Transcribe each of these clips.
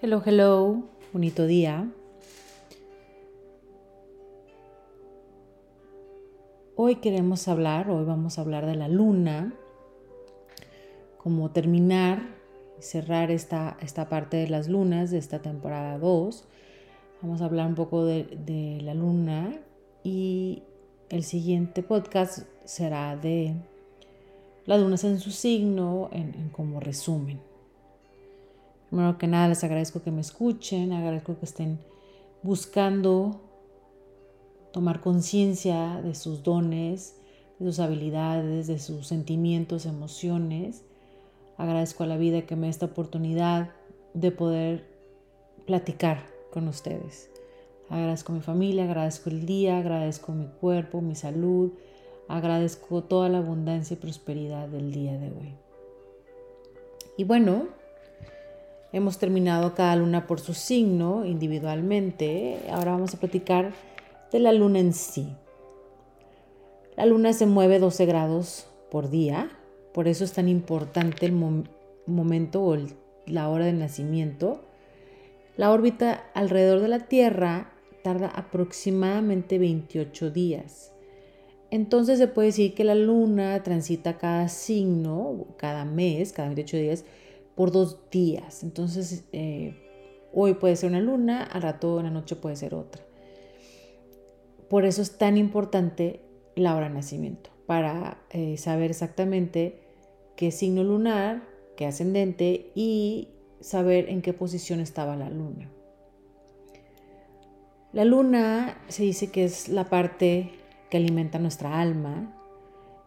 Hello, hello, bonito día. Hoy queremos hablar, hoy vamos a hablar de la luna, como terminar y cerrar esta, esta parte de las lunas de esta temporada 2. Vamos a hablar un poco de, la luna y el siguiente podcast será de las lunas en su signo, en como resumen. Primero que nada, les agradezco que me escuchen, agradezco que estén buscando tomar conciencia de sus dones, de sus habilidades, de sus sentimientos, emociones. Agradezco a la vida que me dé esta oportunidad de poder platicar con ustedes. Agradezco a mi familia, agradezco el día, agradezco mi cuerpo, mi salud, agradezco toda la abundancia y prosperidad del día de hoy. Y bueno, Hemos terminado cada luna por su signo individualmente. Ahora vamos a platicar de la luna en sí. La luna se mueve 12 grados por día, por eso es tan importante el momento o la hora de nacimiento. La órbita alrededor de la Tierra tarda aproximadamente 28 días. Entonces se puede decir que la luna transita cada signo, cada mes, cada 28 días, por dos días. Entonces, eh, hoy puede ser una luna, al rato en la noche puede ser otra. Por eso es tan importante la hora de nacimiento, para eh, saber exactamente qué signo lunar, qué ascendente y saber en qué posición estaba la luna. La luna se dice que es la parte que alimenta nuestra alma,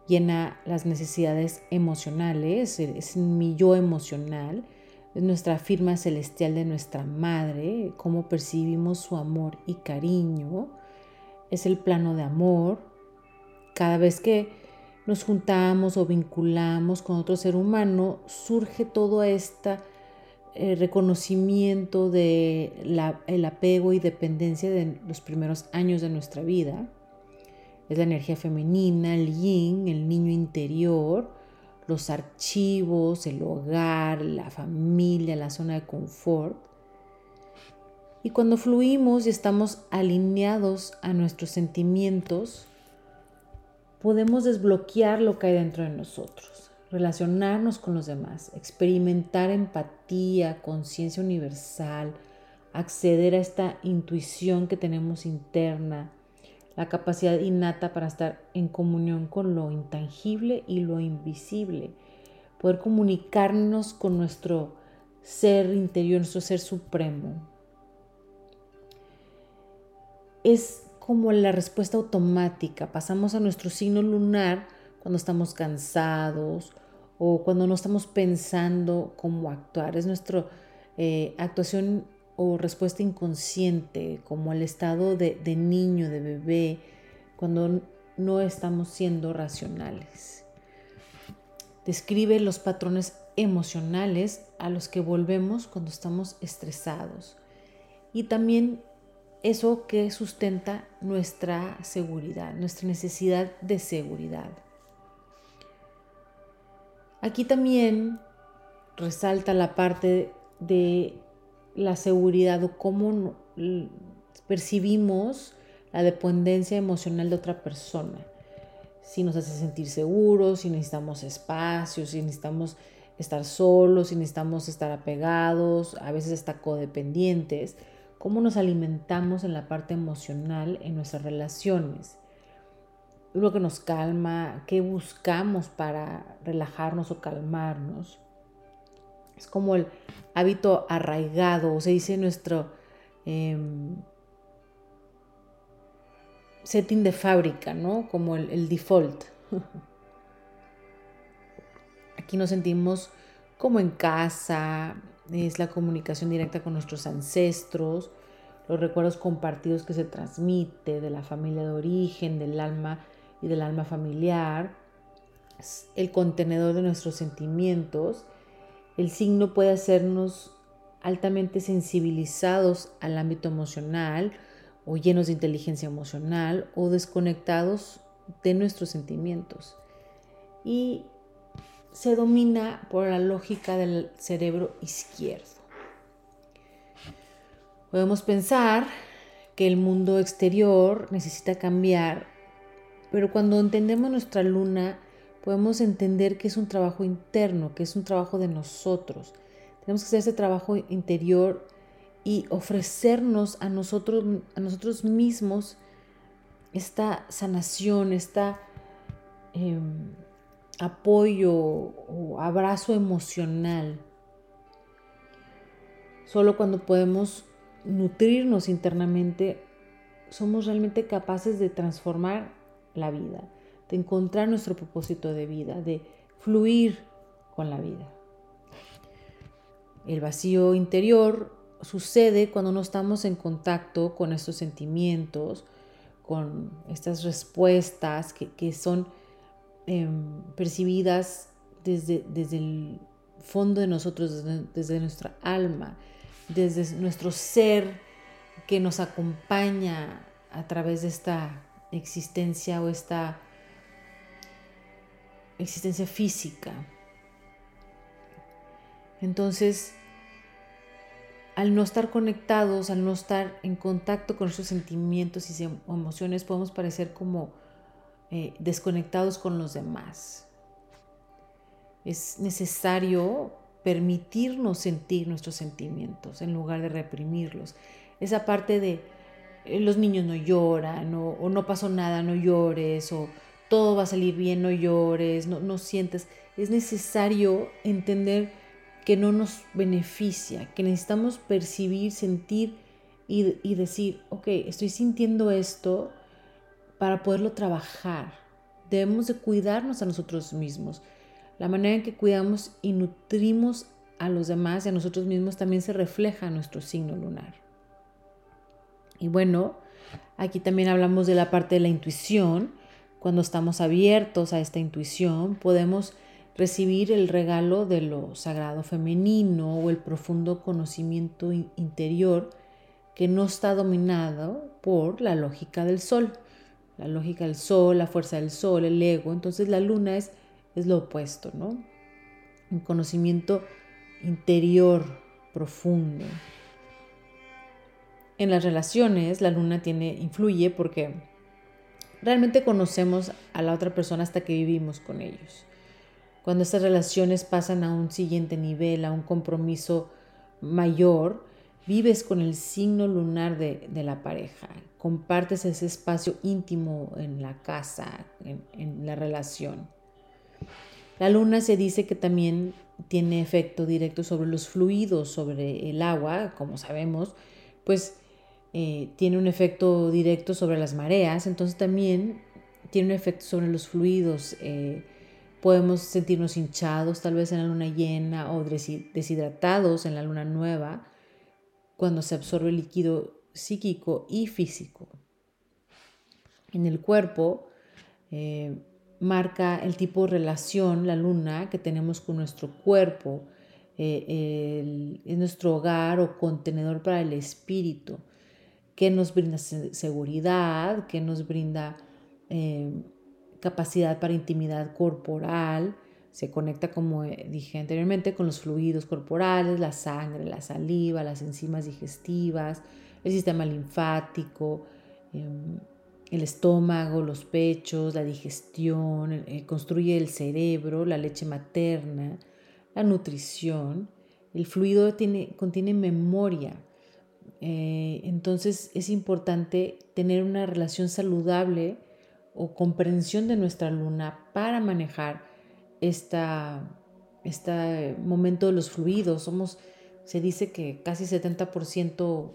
llena las necesidades emocionales, es mi yo emocional, es nuestra firma celestial de nuestra madre, cómo percibimos su amor y cariño, es el plano de amor. Cada vez que nos juntamos o vinculamos con otro ser humano, surge todo este reconocimiento de el apego y dependencia de los primeros años de nuestra vida es la energía femenina, el yin, el niño interior, los archivos, el hogar, la familia, la zona de confort. Y cuando fluimos y estamos alineados a nuestros sentimientos, podemos desbloquear lo que hay dentro de nosotros, relacionarnos con los demás, experimentar empatía, conciencia universal, acceder a esta intuición que tenemos interna, la capacidad innata para estar en comunión con lo intangible y lo invisible, poder comunicarnos con nuestro ser interior, nuestro ser supremo. Es como la respuesta automática, pasamos a nuestro signo lunar cuando estamos cansados o cuando no estamos pensando cómo actuar, es nuestra eh, actuación o respuesta inconsciente, como el estado de, de niño, de bebé, cuando no estamos siendo racionales. Describe los patrones emocionales a los que volvemos cuando estamos estresados y también eso que sustenta nuestra seguridad, nuestra necesidad de seguridad. Aquí también resalta la parte de la seguridad o cómo percibimos la dependencia emocional de otra persona. Si nos hace sentir seguros, si necesitamos espacio, si necesitamos estar solos, si necesitamos estar apegados, a veces hasta codependientes. Cómo nos alimentamos en la parte emocional en nuestras relaciones. Lo que nos calma, qué buscamos para relajarnos o calmarnos es como el hábito arraigado, o se dice nuestro em, setting de fábrica, ¿no? Como el, el default. Aquí nos sentimos como en casa, es la comunicación directa con nuestros ancestros, los recuerdos compartidos que se transmite de la familia de origen, del alma y del alma familiar, el contenedor de nuestros sentimientos el signo puede hacernos altamente sensibilizados al ámbito emocional o llenos de inteligencia emocional o desconectados de nuestros sentimientos. Y se domina por la lógica del cerebro izquierdo. Podemos pensar que el mundo exterior necesita cambiar, pero cuando entendemos nuestra luna, podemos entender que es un trabajo interno, que es un trabajo de nosotros. Tenemos que hacer ese trabajo interior y ofrecernos a nosotros, a nosotros mismos esta sanación, esta em, apoyo o abrazo emocional. Solo cuando podemos nutrirnos internamente, somos realmente capaces de transformar la vida, de encontrar nuestro propósito de vida, de fluir con la vida. El vacío interior sucede cuando no estamos en contacto con estos sentimientos, con estas respuestas que, son em, percibidas desde, desde, el fondo de nosotros, desde, nuestra alma, desde nuestro ser que nos acompaña a través de esta existencia o esta existencia física. Entonces, al no estar conectados, al no estar en contacto con nuestros sentimientos y emociones, podemos parecer como eh, desconectados con los demás. Es necesario permitirnos sentir nuestros sentimientos en lugar de reprimirlos. Esa parte de eh, los niños no lloran o, o, no pasó nada, no llores o todo va a salir bien, no llores, no, no sientes. Es necesario entender que no nos beneficia, que necesitamos percibir, sentir y, decir, ok, estoy sintiendo esto para poderlo trabajar. Debemos de cuidarnos a nosotros mismos. La manera en que cuidamos y nutrimos a los demás y a nosotros mismos también se refleja en nuestro signo lunar. Y bueno, aquí también hablamos de la parte de la intuición. Cuando estamos abiertos a esta intuición, podemos recibir el regalo de lo sagrado femenino o el profundo conocimiento interior que no está dominado por la lógica del sol. La lógica del sol, la fuerza del sol, el ego. Entonces la luna es, es lo opuesto, ¿no? Un conocimiento interior profundo. En las relaciones la luna tiene, influye porque realmente conocemos a la otra persona hasta que vivimos con ellos. Cuando estas relaciones pasan a un siguiente nivel, a un compromiso mayor, vives con el signo lunar de, la pareja, compartes ese espacio íntimo en la casa, en, en la relación. La luna se dice que también tiene efecto directo sobre los fluidos, sobre el agua, como sabemos, pues eh, tiene un efecto directo sobre las mareas, entonces también tiene un efecto sobre los fluidos. Eh, Podemos sentirnos hinchados tal vez en la luna llena o deshidratados en la luna nueva cuando se absorbe líquido psíquico y físico. En el cuerpo eh, marca el tipo de relación, la luna, que tenemos con nuestro cuerpo. Es nuestro hogar o contenedor para el espíritu, que nos brinda seguridad, que nos brinda eh, capacidad para intimidad corporal, se conecta, como eh, dije anteriormente, con los fluidos corporales, la sangre, la saliva, las enzimas digestivas, el sistema linfático, em, el estómago, los pechos, la digestión, eh, construye el cerebro, la leche materna, la nutrición. El fluido tiene, contiene memoria. Eh, entonces es importante tener una relación saludable o comprensión de nuestra luna para manejar esta, este momento de los fluidos. Somos, se dice que casi 70%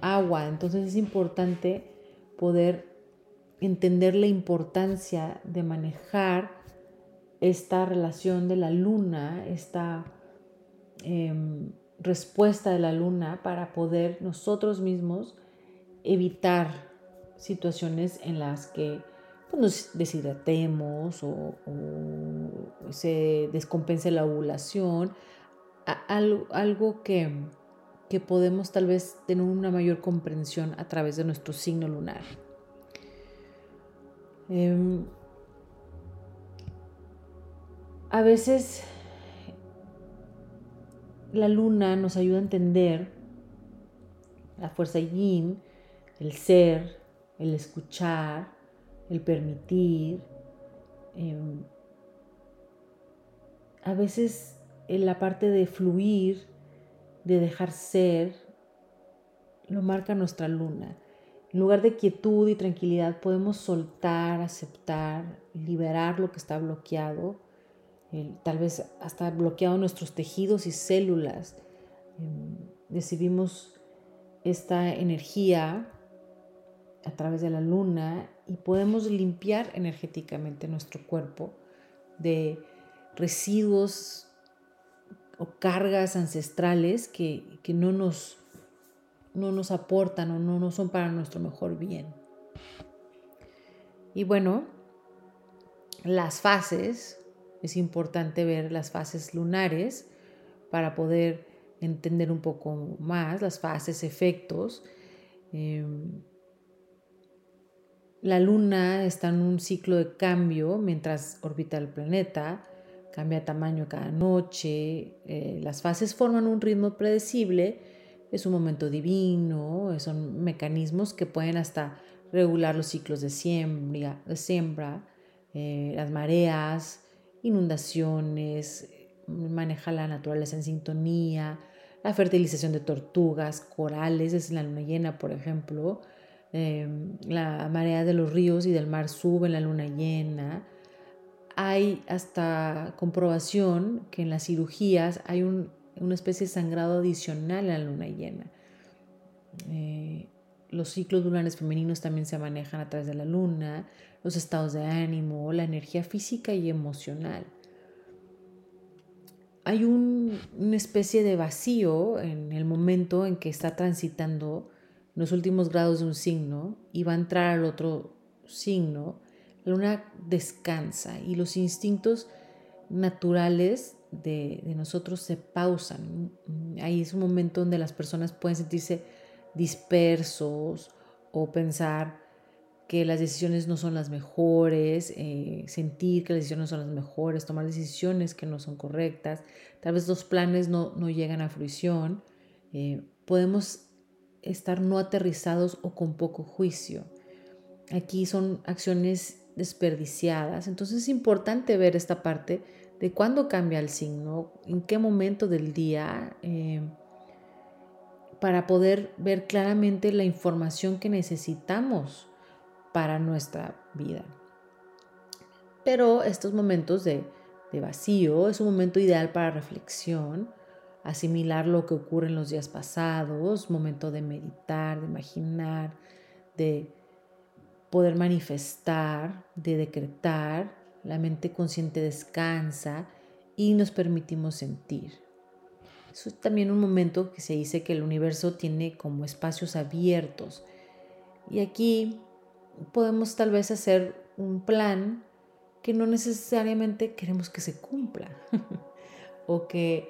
agua, entonces es importante poder entender la importancia de manejar esta relación de la luna, esta em, respuesta de la luna para poder nosotros mismos evitar situaciones en las que pues, nos deshidratemos o, se descompense la ovulación, algo, que, que podemos tal vez tener una mayor comprensión a través de nuestro signo lunar. Em, a veces la luna nos ayuda a entender La fuerza yin, el ser, el escuchar, el permitir. Em, a veces en la parte de fluir, de dejar ser, lo marca nuestra luna. En lugar de quietud y tranquilidad podemos soltar, aceptar, liberar lo que está bloqueado, tal vez hasta bloqueado nuestros tejidos y células. Em, recibimos esta energía a través de la luna y podemos limpiar energéticamente nuestro cuerpo de residuos o cargas ancestrales que, no, nos, no nos aportan o no, no son para nuestro mejor bien. Y bueno, las fases, es importante ver las fases lunares para poder entender un poco más las fases, efectos. Em, la luna está en un ciclo de cambio mientras orbita el planeta, cambia tamaño cada noche, eh, las fases forman un ritmo predecible, es un momento divino, son mecanismos que pueden hasta regular los ciclos de siembra, siembra eh, las mareas, inundaciones, maneja la naturaleza en sintonía, la fertilización de tortugas, corales, es la luna llena, por ejemplo, Em, la marea de los ríos y del mar sube en la luna llena. Hay hasta comprobación que en las cirugías hay una especie de sangrado adicional en la luna llena. Eh, los ciclos lunares femeninos también se manejan a través de la luna, los estados de ánimo, la energía física y emocional. Hay una especie de vacío en el momento en que está transitando los últimos grados de un signo y va a entrar al otro signo, la luna descansa y los instintos naturales de, nosotros se pausan. Ahí es un momento donde las personas pueden sentirse dispersos o pensar que las decisiones no son las mejores, eh, sentir que las decisiones no son las mejores, tomar decisiones que no son correctas, tal vez los planes no, llegan a fruición. Eh, podemos estar no aterrizados o con poco juicio. Aquí son acciones desperdiciadas. Entonces es importante ver esta parte de cuándo cambia el signo, en qué momento del día, eh, para poder ver claramente la información que necesitamos para nuestra vida. Pero estos momentos de, de vacío es un momento ideal para reflexión, asimilar lo que ocurre en los días pasados, momento de meditar, de imaginar, de poder manifestar, de decretar. La mente consciente descansa y nos permitimos sentir. Eso es también un momento que se dice que el universo tiene como espacios abiertos. Y aquí podemos tal vez hacer un plan que no necesariamente queremos que se cumpla o que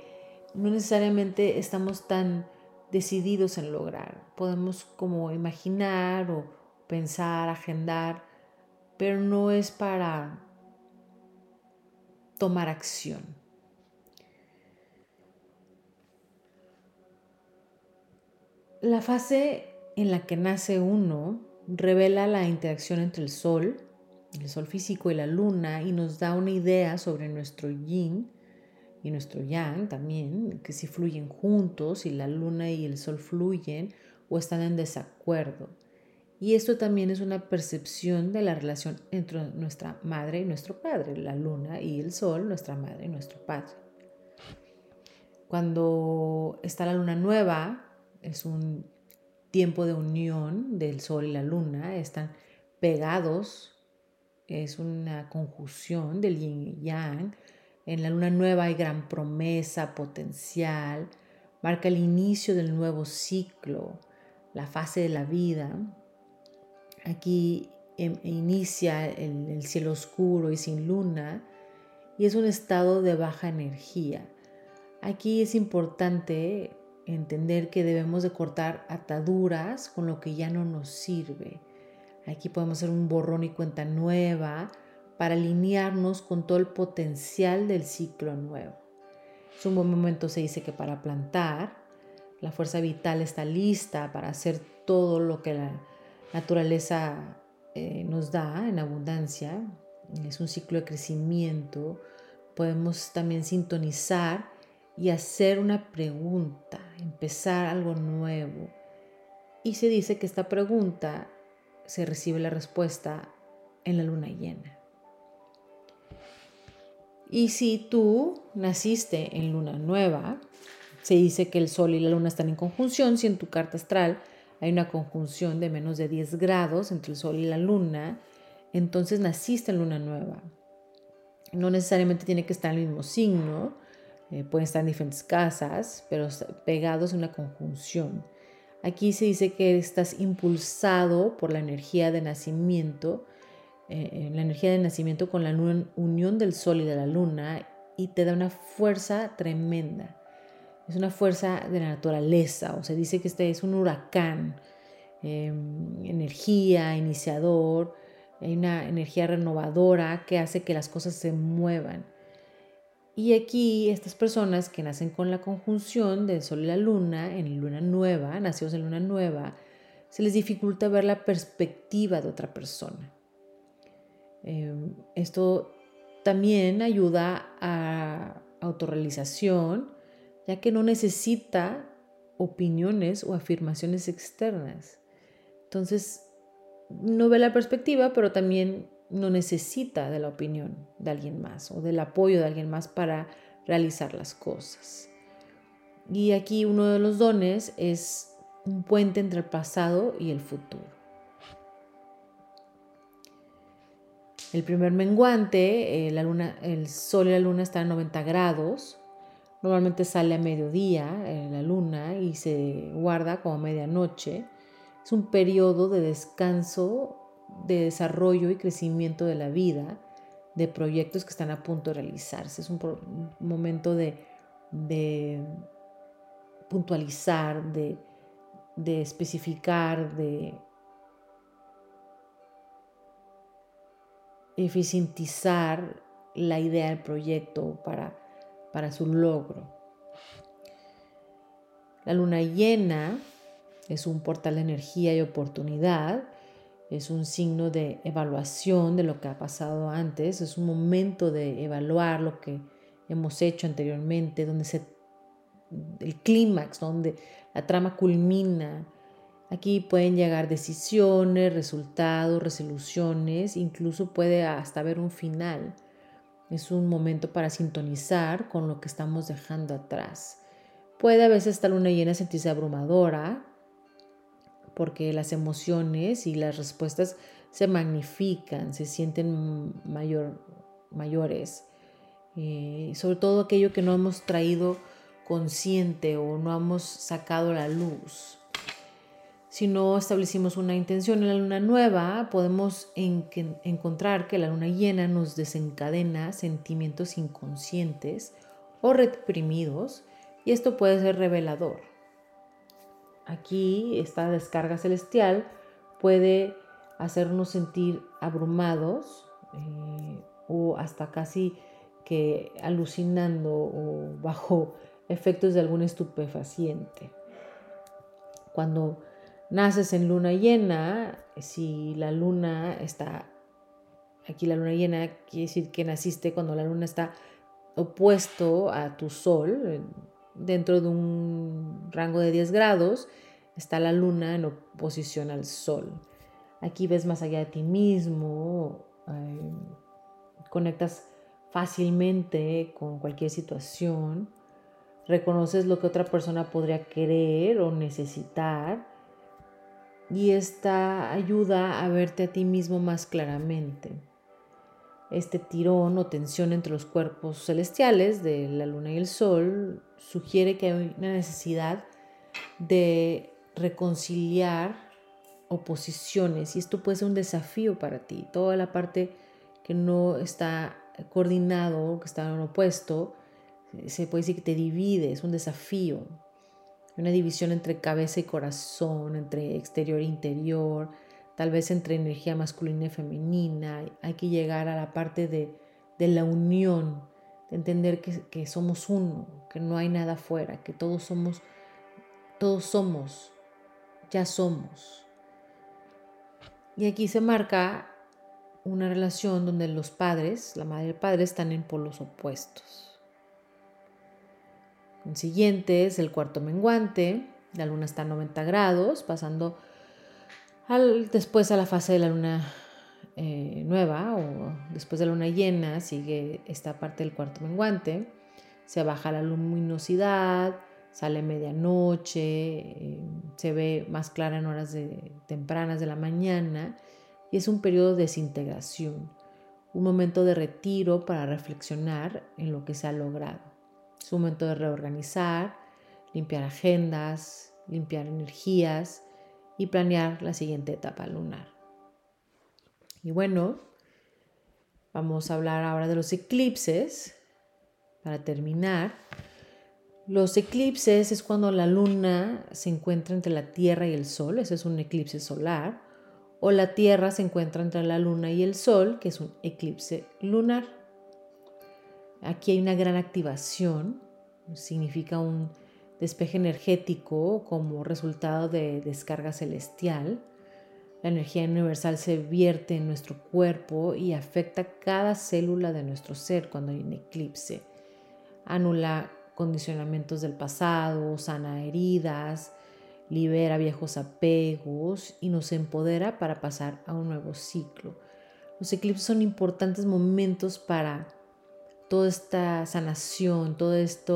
no necesariamente estamos tan decididos en lograr. Podemos como imaginar o pensar, agendar, pero no es para tomar acción. La fase en la que nace uno revela la interacción entre el sol, el sol físico y la luna y nos da una idea sobre nuestro yin y nuestro yang también, que si fluyen juntos, si la luna y el sol fluyen o están en desacuerdo. Y esto también es una percepción de la relación entre nuestra madre y nuestro padre, la luna y el sol, nuestra madre y nuestro padre. Cuando está la luna nueva, es un tiempo de unión del sol y la luna, están pegados, es una conjunción del yin y yang, en la luna nueva hay gran promesa, potencial, marca el inicio del nuevo ciclo, la fase de la vida. Aquí em, inicia el, cielo oscuro y sin luna y es un estado de baja energía. Aquí es importante entender que debemos de cortar ataduras con lo que ya no nos sirve. Aquí podemos hacer un borrón y cuenta nueva para alinearnos con todo el potencial del ciclo nuevo. Es un buen momento, se dice que para plantar, la fuerza vital está lista para hacer todo lo que la naturaleza eh, nos da en abundancia. Es un ciclo de crecimiento. Podemos también sintonizar y hacer una pregunta, empezar algo nuevo. Y se dice que esta pregunta se recibe la respuesta en la luna llena. Y si tú naciste en luna nueva, se dice que el sol y la luna están en conjunción. Si en tu carta astral hay una conjunción de menos de 10 grados entre el sol y la luna, entonces naciste en luna nueva. No necesariamente tiene que estar en el mismo signo, eh, pueden estar en diferentes casas, pero pegados en una conjunción. Aquí se dice que estás impulsado por la energía de nacimiento, eh, eh, la energía de nacimiento con la unión del sol y de la luna y te da una fuerza tremenda. Es una fuerza de la naturaleza, o se dice que este es un huracán, em, energía, iniciador, hay una energía renovadora que hace que las cosas se muevan. Y aquí estas personas que nacen con la conjunción del Sol y la Luna, en luna nueva, nacidos en luna nueva, se les dificulta ver la perspectiva de otra persona. Em, esto también ayuda a autorrealización, ya que no necesita opiniones o afirmaciones externas. Entonces, no ve la perspectiva, pero también no necesita de la opinión de alguien más o del apoyo de alguien más para realizar las cosas. Y aquí uno de los dones es un puente entre el pasado y el futuro. El primer menguante, eh, la luna, el sol y la luna están a 90 grados. Normalmente sale a mediodía eh, la luna y se guarda como medianoche. Es un periodo de descanso de desarrollo y crecimiento de la vida, de proyectos que están a punto de realizarse. Es un, momento de, puntualizar, de, especificar, de eficientizar la idea del proyecto para, para su logro. La luna llena es un portal de energía y oportunidad es un signo de evaluación de lo que ha pasado antes, es un momento de evaluar lo que hemos hecho anteriormente, donde se, el clímax, donde la trama culmina. Aquí pueden llegar decisiones, resultados, resoluciones, incluso puede hasta haber un final. Es un momento para sintonizar con lo que estamos dejando atrás. Puede a veces esta luna llena sentirse abrumadora, porque las emociones y las respuestas se magnifican, se sienten mayor, mayores. Eh, sobre todo aquello que no hemos traído consciente o no hemos sacado la luz. Si no establecimos una intención en la luna nueva, podemos encontrar que la luna llena nos desencadena sentimientos inconscientes o reprimidos y esto puede ser revelador aquí esta descarga celestial puede hacernos sentir abrumados eh, o hasta casi que alucinando o bajo efectos de algún estupefaciente. Cuando naces en luna llena, si la luna está, aquí la luna llena quiere decir que naciste cuando la luna está opuesto a tu sol, dentro de un rango de 10 grados, está la luna en oposición al sol. Aquí ves más allá de ti mismo, eh, conectas fácilmente con cualquier situación, reconoces lo que otra persona podría querer o necesitar y esta ayuda a verte a ti mismo más claramente este tirón o tensión entre los cuerpos celestiales de la luna y el sol sugiere que hay una necesidad de reconciliar oposiciones y esto puede ser un desafío para ti. Toda la parte que no está coordinado, que está en opuesto, se puede decir que te divide, es un desafío. Una división entre cabeza y corazón, entre exterior e interior, tal vez entre energía masculina y femenina. Hay que llegar a la parte de, la unión, de entender que, somos uno, que no hay nada afuera, que todos somos todos somos, ya somos. Y aquí se marca una relación donde los padres, la madre y el padre, están en polos opuestos. El siguiente es el cuarto menguante, la luna está a 90 grados, pasando después a la fase de la luna eh, nueva o después de la luna llena, sigue esta parte del cuarto menguante, se baja la luminosidad, sale medianoche, eh, se ve más clara en horas tempranas de la mañana y es un periodo de desintegración, un momento de retiro para reflexionar en lo que se ha logrado. Es un momento de reorganizar, limpiar agendas, limpiar energías y planear la siguiente etapa lunar. Y bueno, vamos a hablar ahora de los eclipses. Para terminar, los eclipses es cuando la luna se encuentra entre la Tierra y el Sol, ese es un eclipse solar, o la Tierra se encuentra entre la luna y el Sol, que es un eclipse lunar. Aquí hay una gran activación, significa un despeje energético como resultado de descarga celestial. La energía universal se vierte en nuestro cuerpo y afecta cada célula de nuestro ser cuando hay un eclipse. Anula condicionamientos del pasado, sana heridas, libera viejos apegos y nos empodera para pasar a un nuevo ciclo. Los eclipses son importantes momentos para toda esta sanación, toda esta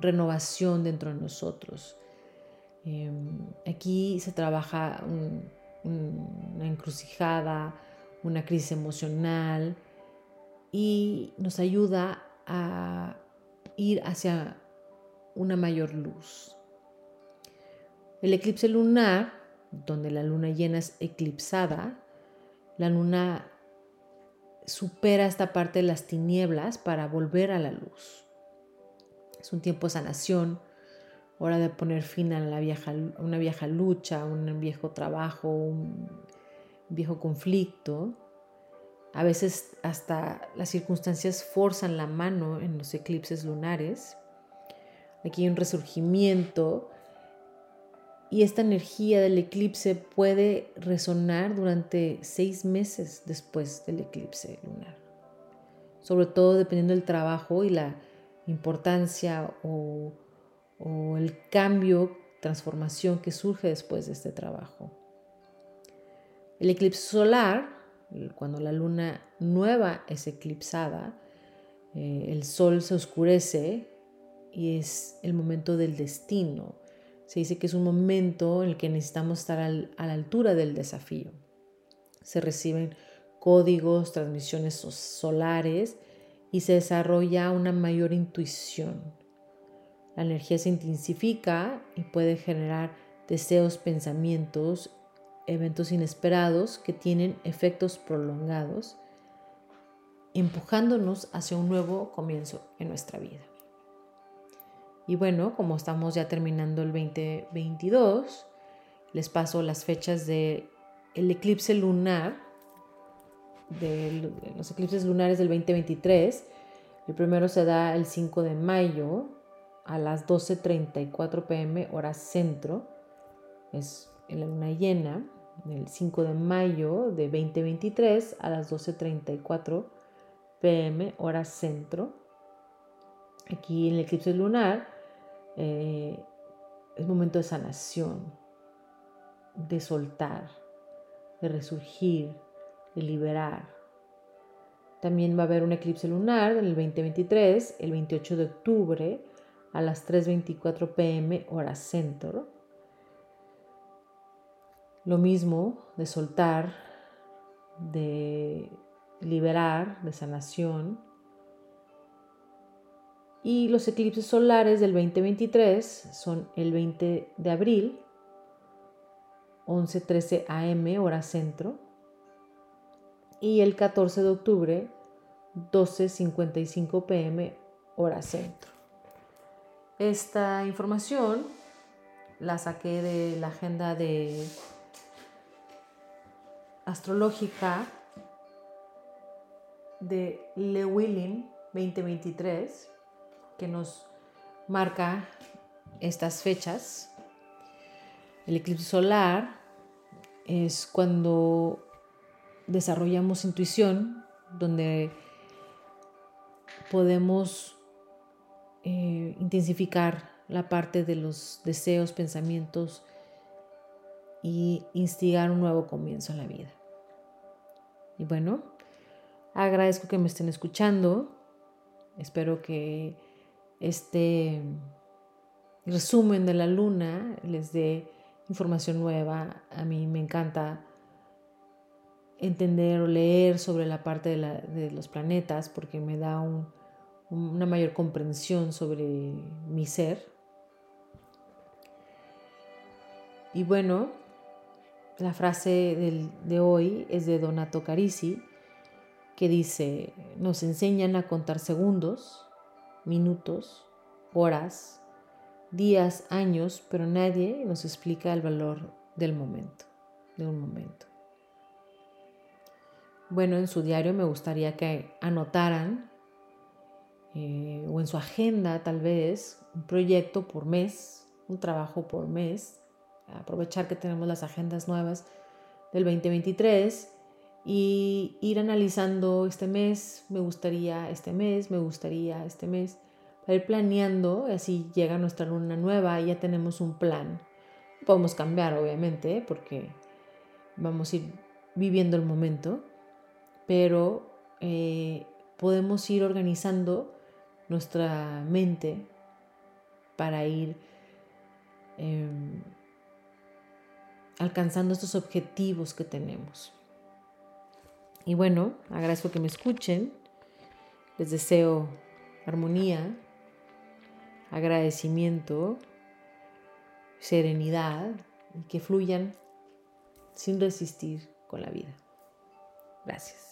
renovación dentro de nosotros. Em, aquí se trabaja una encrucijada, una crisis emocional y nos ayuda a ir hacia una mayor luz. El eclipse lunar, donde la luna llena es eclipsada, la luna supera esta parte de las tinieblas para volver a la luz. Es un tiempo de sanación, hora de poner fin a una vieja lucha, un viejo trabajo, un viejo conflicto a veces hasta las circunstancias forzan la mano en los eclipses lunares. Aquí hay un resurgimiento y esta energía del eclipse puede resonar durante seis meses después del eclipse lunar. Sobre todo dependiendo del trabajo y la importancia o, el cambio, transformación que surge después de este trabajo. El eclipse solar cuando la luna nueva es eclipsada, eh, el sol se oscurece y es el momento del destino. Se dice que es un momento en el que necesitamos estar a la altura del desafío. Se reciben códigos, transmisiones solares y se desarrolla una mayor intuición. La energía se intensifica y puede generar deseos, pensamientos eventos inesperados que tienen efectos prolongados, empujándonos hacia un nuevo comienzo en nuestra vida. Y bueno, como estamos ya terminando el 2022, les paso las fechas del el eclipse lunar, de los eclipses lunares del 2023. El primero se da el 5 de mayo a las 12.34 pm hora centro, es en la luna llena el 5 de mayo de 2023 a las 12.34 pm hora centro. Aquí en el eclipse lunar eh, es momento de sanación, de soltar, de resurgir, de liberar. También va a haber un eclipse lunar en el 2023, el 28 de octubre a las 3.24 pm hora centro lo mismo de soltar, de liberar, de sanación. Y los eclipses solares del 2023 son el 20 de abril, 11.13 am hora centro, y el 14 de octubre, 12.55 pm hora centro. Esta información la saqué de la agenda de astrológica de Lewilin 2023 que nos marca estas fechas El eclipse solar es cuando desarrollamos intuición, donde podemos eh, intensificar la parte de los deseos, pensamientos y instigar un nuevo comienzo en la vida. Y bueno, agradezco que me estén escuchando. Espero que este resumen de la luna les dé información nueva. A mí me encanta entender o leer sobre la parte de, los planetas porque me da una mayor comprensión sobre mi ser. Y bueno, la frase de hoy es de Donato Carisi que dice, nos enseñan a contar segundos, minutos, horas, días, años, pero nadie nos explica el valor del momento, de un momento. Bueno, en su diario me gustaría que anotaran eh, o en su agenda tal vez un proyecto por mes, un trabajo por mes, aprovechar que tenemos las agendas nuevas del 2023 y ir analizando este mes, me gustaría este mes, me gustaría este mes, para ir planeando, así llega nuestra luna nueva y ya tenemos un plan. Podemos cambiar, obviamente, porque vamos a ir viviendo el momento, pero eh, podemos ir organizando nuestra mente para ir em, alcanzando estos objetivos que tenemos. Y bueno, agradezco que me escuchen. Les deseo armonía, agradecimiento, serenidad y que fluyan sin resistir con la vida. Gracias.